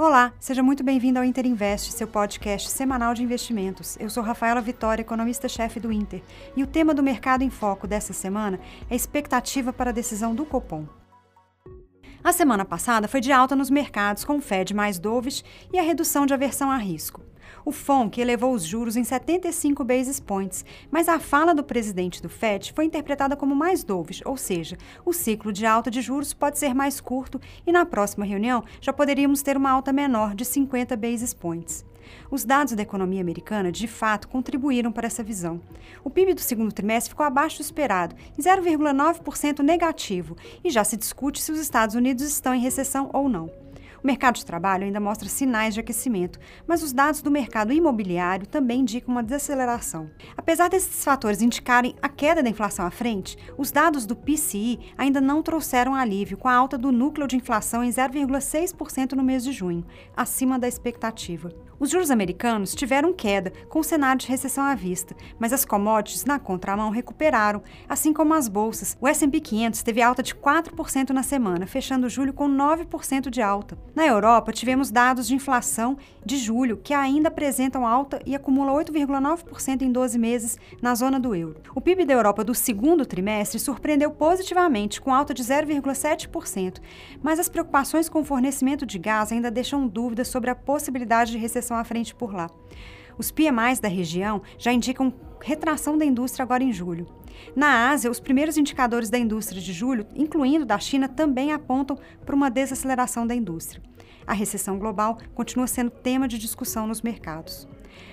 Olá, seja muito bem-vindo ao Inter Invest, seu podcast semanal de investimentos. Eu sou Rafaela Vitória, economista-chefe do Inter, e o tema do Mercado em Foco dessa semana é expectativa para a decisão do Copom. A semana passada foi de alta nos mercados com o Fed mais dovish e a redução de aversão a risco. O FONC elevou os juros em 75 basis points, mas a fala do presidente do Fed foi interpretada como mais dovish, ou seja, o ciclo de alta de juros pode ser mais curto e na próxima reunião já poderíamos ter uma alta menor de 50 basis points. Os dados da economia americana, de fato, contribuíram para essa visão. O PIB do segundo trimestre ficou abaixo do esperado, em 0,9% negativo, e já se discute se os Estados Unidos estão em recessão ou não. O mercado de trabalho ainda mostra sinais de aquecimento, mas os dados do mercado imobiliário também indicam uma desaceleração. Apesar desses fatores indicarem a queda da inflação à frente, os dados do PCI ainda não trouxeram alívio, com a alta do núcleo de inflação em 0,6% no mês de junho, acima da expectativa. Os juros americanos tiveram queda, com o cenário de recessão à vista, mas as commodities na contramão recuperaram, assim como as bolsas. O S&P 500 teve alta de 4% na semana, fechando julho com 9% de alta. Na Europa, tivemos dados de inflação de julho que ainda apresentam alta e acumula 8,9% em 12 meses na zona do euro. O PIB da Europa do segundo trimestre surpreendeu positivamente, com alta de 0,7%, mas as preocupações com o fornecimento de gás ainda deixam dúvidas sobre a possibilidade de recessão à frente por lá. Os PMIs da região já indicam retração da indústria agora em julho. Na Ásia, os primeiros indicadores da indústria de julho, incluindo da China, também apontam para uma desaceleração da indústria. A recessão global continua sendo tema de discussão nos mercados.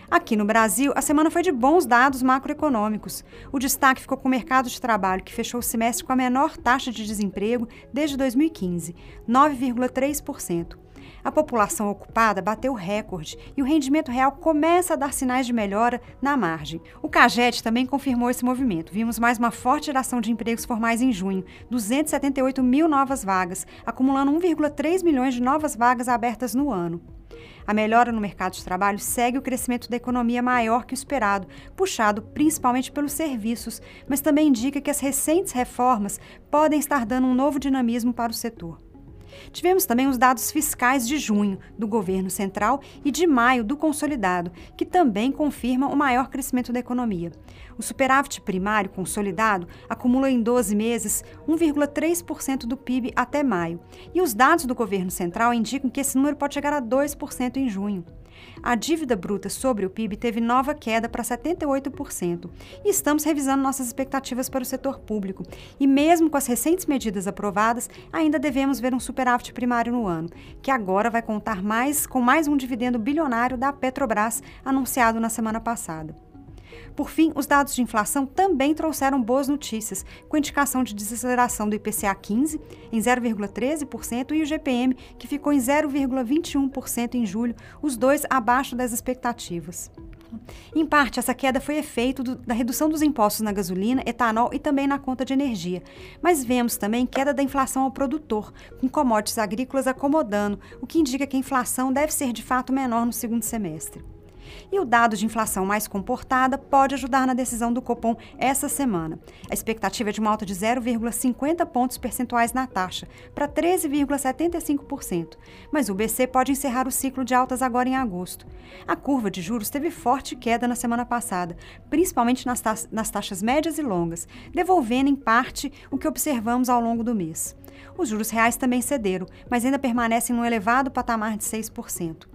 Aqui no Brasil, a semana foi de bons dados macroeconômicos. O destaque ficou com o mercado de trabalho, que fechou o semestre com a menor taxa de desemprego desde 2015, 9,3% a população ocupada bateu recorde e o rendimento real começa a dar sinais de melhora na margem. O CAGED também confirmou esse movimento. Vimos mais uma forte geração de empregos formais em junho, 278 mil novas vagas, acumulando 1,3 milhões de novas vagas abertas no ano. A melhora no mercado de trabalho segue o crescimento da economia maior que o esperado, puxado principalmente pelos serviços, mas também indica que as recentes reformas podem estar dando um novo dinamismo para o setor. Tivemos também os dados fiscais de junho do governo central e de maio do consolidado, que também confirmam o maior crescimento da economia. O superávit primário consolidado acumula em 12 meses 1,3% do PIB até maio, e os dados do governo central indicam que esse número pode chegar a 2% em junho. A dívida bruta sobre o PIB teve nova queda para 78% e estamos revisando nossas expectativas para o setor público. E mesmo com as recentes medidas aprovadas, ainda devemos ver um superávit primário no ano, que agora vai contar mais com mais um dividendo bilionário da Petrobras anunciado na semana passada. Por fim, os dados de inflação também trouxeram boas notícias, com indicação de desaceleração do IPCA 15 em 0,13% e o GPM, que ficou em 0,21% em julho, os dois abaixo das expectativas. Em parte, essa queda foi efeito do, da redução dos impostos na gasolina, etanol e também na conta de energia. Mas vemos também queda da inflação ao produtor, com commodities agrícolas acomodando, o que indica que a inflação deve ser de fato menor no segundo semestre. E o dado de inflação mais comportada pode ajudar na decisão do Copom essa semana. A expectativa é de uma alta de 0,50 pontos percentuais na taxa, para 13,75%. Mas o BC pode encerrar o ciclo de altas agora em agosto. A curva de juros teve forte queda na semana passada, principalmente nas, ta nas taxas médias e longas, devolvendo em parte o que observamos ao longo do mês. Os juros reais também cederam, mas ainda permanecem no elevado patamar de 6%.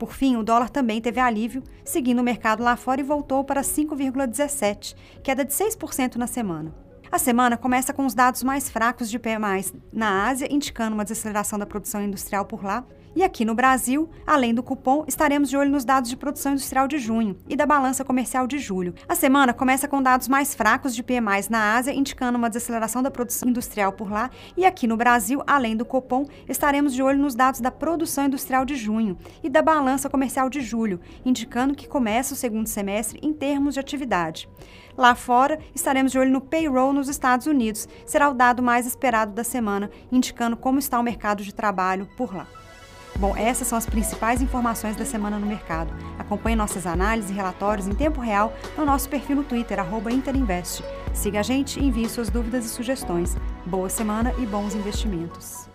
Por fim, o dólar também teve alívio, seguindo o mercado lá fora e voltou para 5,17, queda de 6% na semana. A semana começa com os dados mais fracos de PMI na Ásia, indicando uma desaceleração da produção industrial por lá, e aqui no Brasil, além do cupom, estaremos de olho nos dados de produção industrial de junho e da balança comercial de julho. A semana começa com dados mais fracos de PMIs na Ásia, indicando uma desaceleração da produção industrial por lá, e aqui no Brasil, além do cupom, estaremos de olho nos dados da produção industrial de junho e da balança comercial de julho, indicando que começa o segundo semestre em termos de atividade. Lá fora, estaremos de olho no payroll nos Estados Unidos. Será o dado mais esperado da semana, indicando como está o mercado de trabalho por lá. Bom, essas são as principais informações da semana no mercado. Acompanhe nossas análises e relatórios em tempo real no nosso perfil no Twitter, Interinvest. Siga a gente e envie suas dúvidas e sugestões. Boa semana e bons investimentos.